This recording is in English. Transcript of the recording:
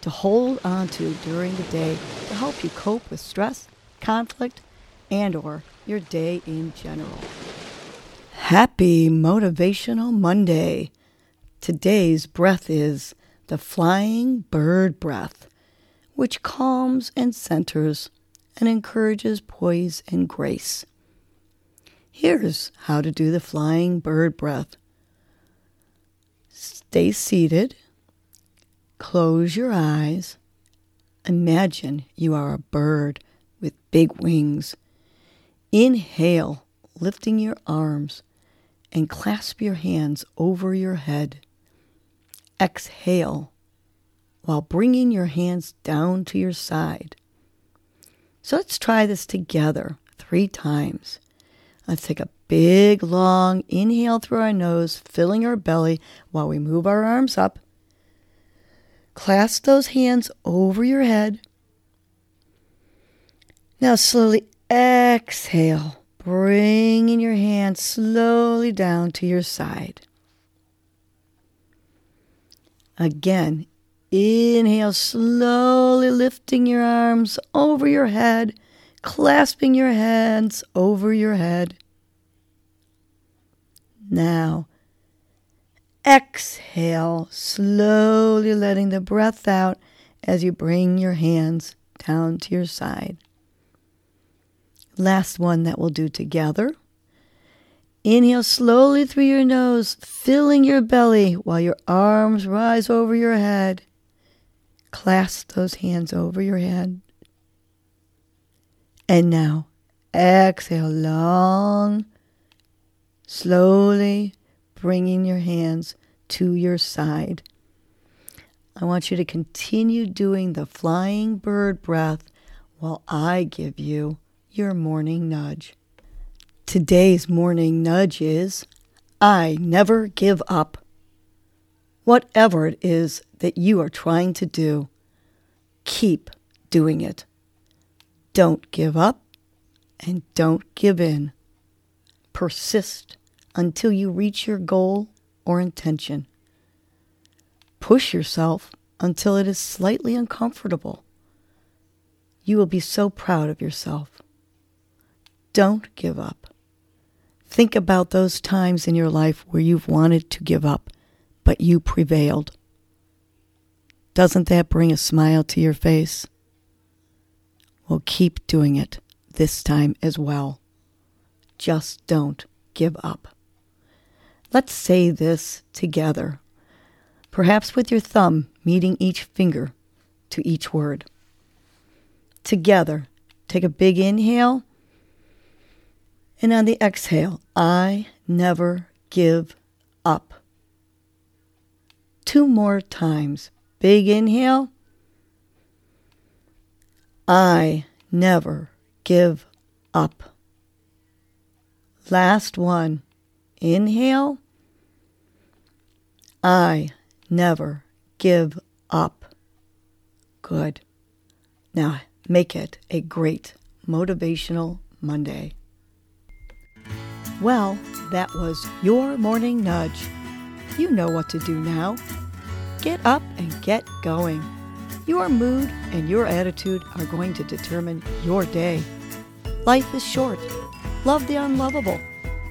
to hold on to during the day to help you cope with stress, conflict, and or your day in general. Happy Motivational Monday. Today's breath is the flying bird breath, which calms and centers and encourages poise and grace. Here's how to do the flying bird breath. Stay seated. Close your eyes. Imagine you are a bird with big wings. Inhale, lifting your arms, and clasp your hands over your head. Exhale while bringing your hands down to your side. So let's try this together three times. Let's take a big, long inhale through our nose, filling our belly while we move our arms up. Clasp those hands over your head. Now slowly exhale, bringing your hands slowly down to your side. Again, inhale, slowly lifting your arms over your head, clasping your hands over your head. Now, exhale, slowly letting the breath out as you bring your hands down to your side. Last one that we'll do together. Inhale slowly through your nose, filling your belly while your arms rise over your head. Clasp those hands over your head. And now, exhale long slowly bringing your hands to your side. I want you to continue doing the flying bird breath while I give you your morning nudge. Today's morning nudge is I never give up. Whatever it is that you are trying to do, keep doing it. Don't give up and don't give in. Persist until you reach your goal or intention. Push yourself until it is slightly uncomfortable. You will be so proud of yourself. Don't give up. Think about those times in your life where you've wanted to give up, but you prevailed. Doesn't that bring a smile to your face? Well, keep doing it this time as well. Just don't give up. Let's say this together, perhaps with your thumb meeting each finger to each word. Together, take a big inhale, and on the exhale, I never give up. Two more times. Big inhale. I never give up. Last one. Inhale. I never give up. Good. Now make it a great motivational Monday. Well, that was your morning nudge. You know what to do now. Get up and get going. Your mood and your attitude are going to determine your day. Life is short. Love the unlovable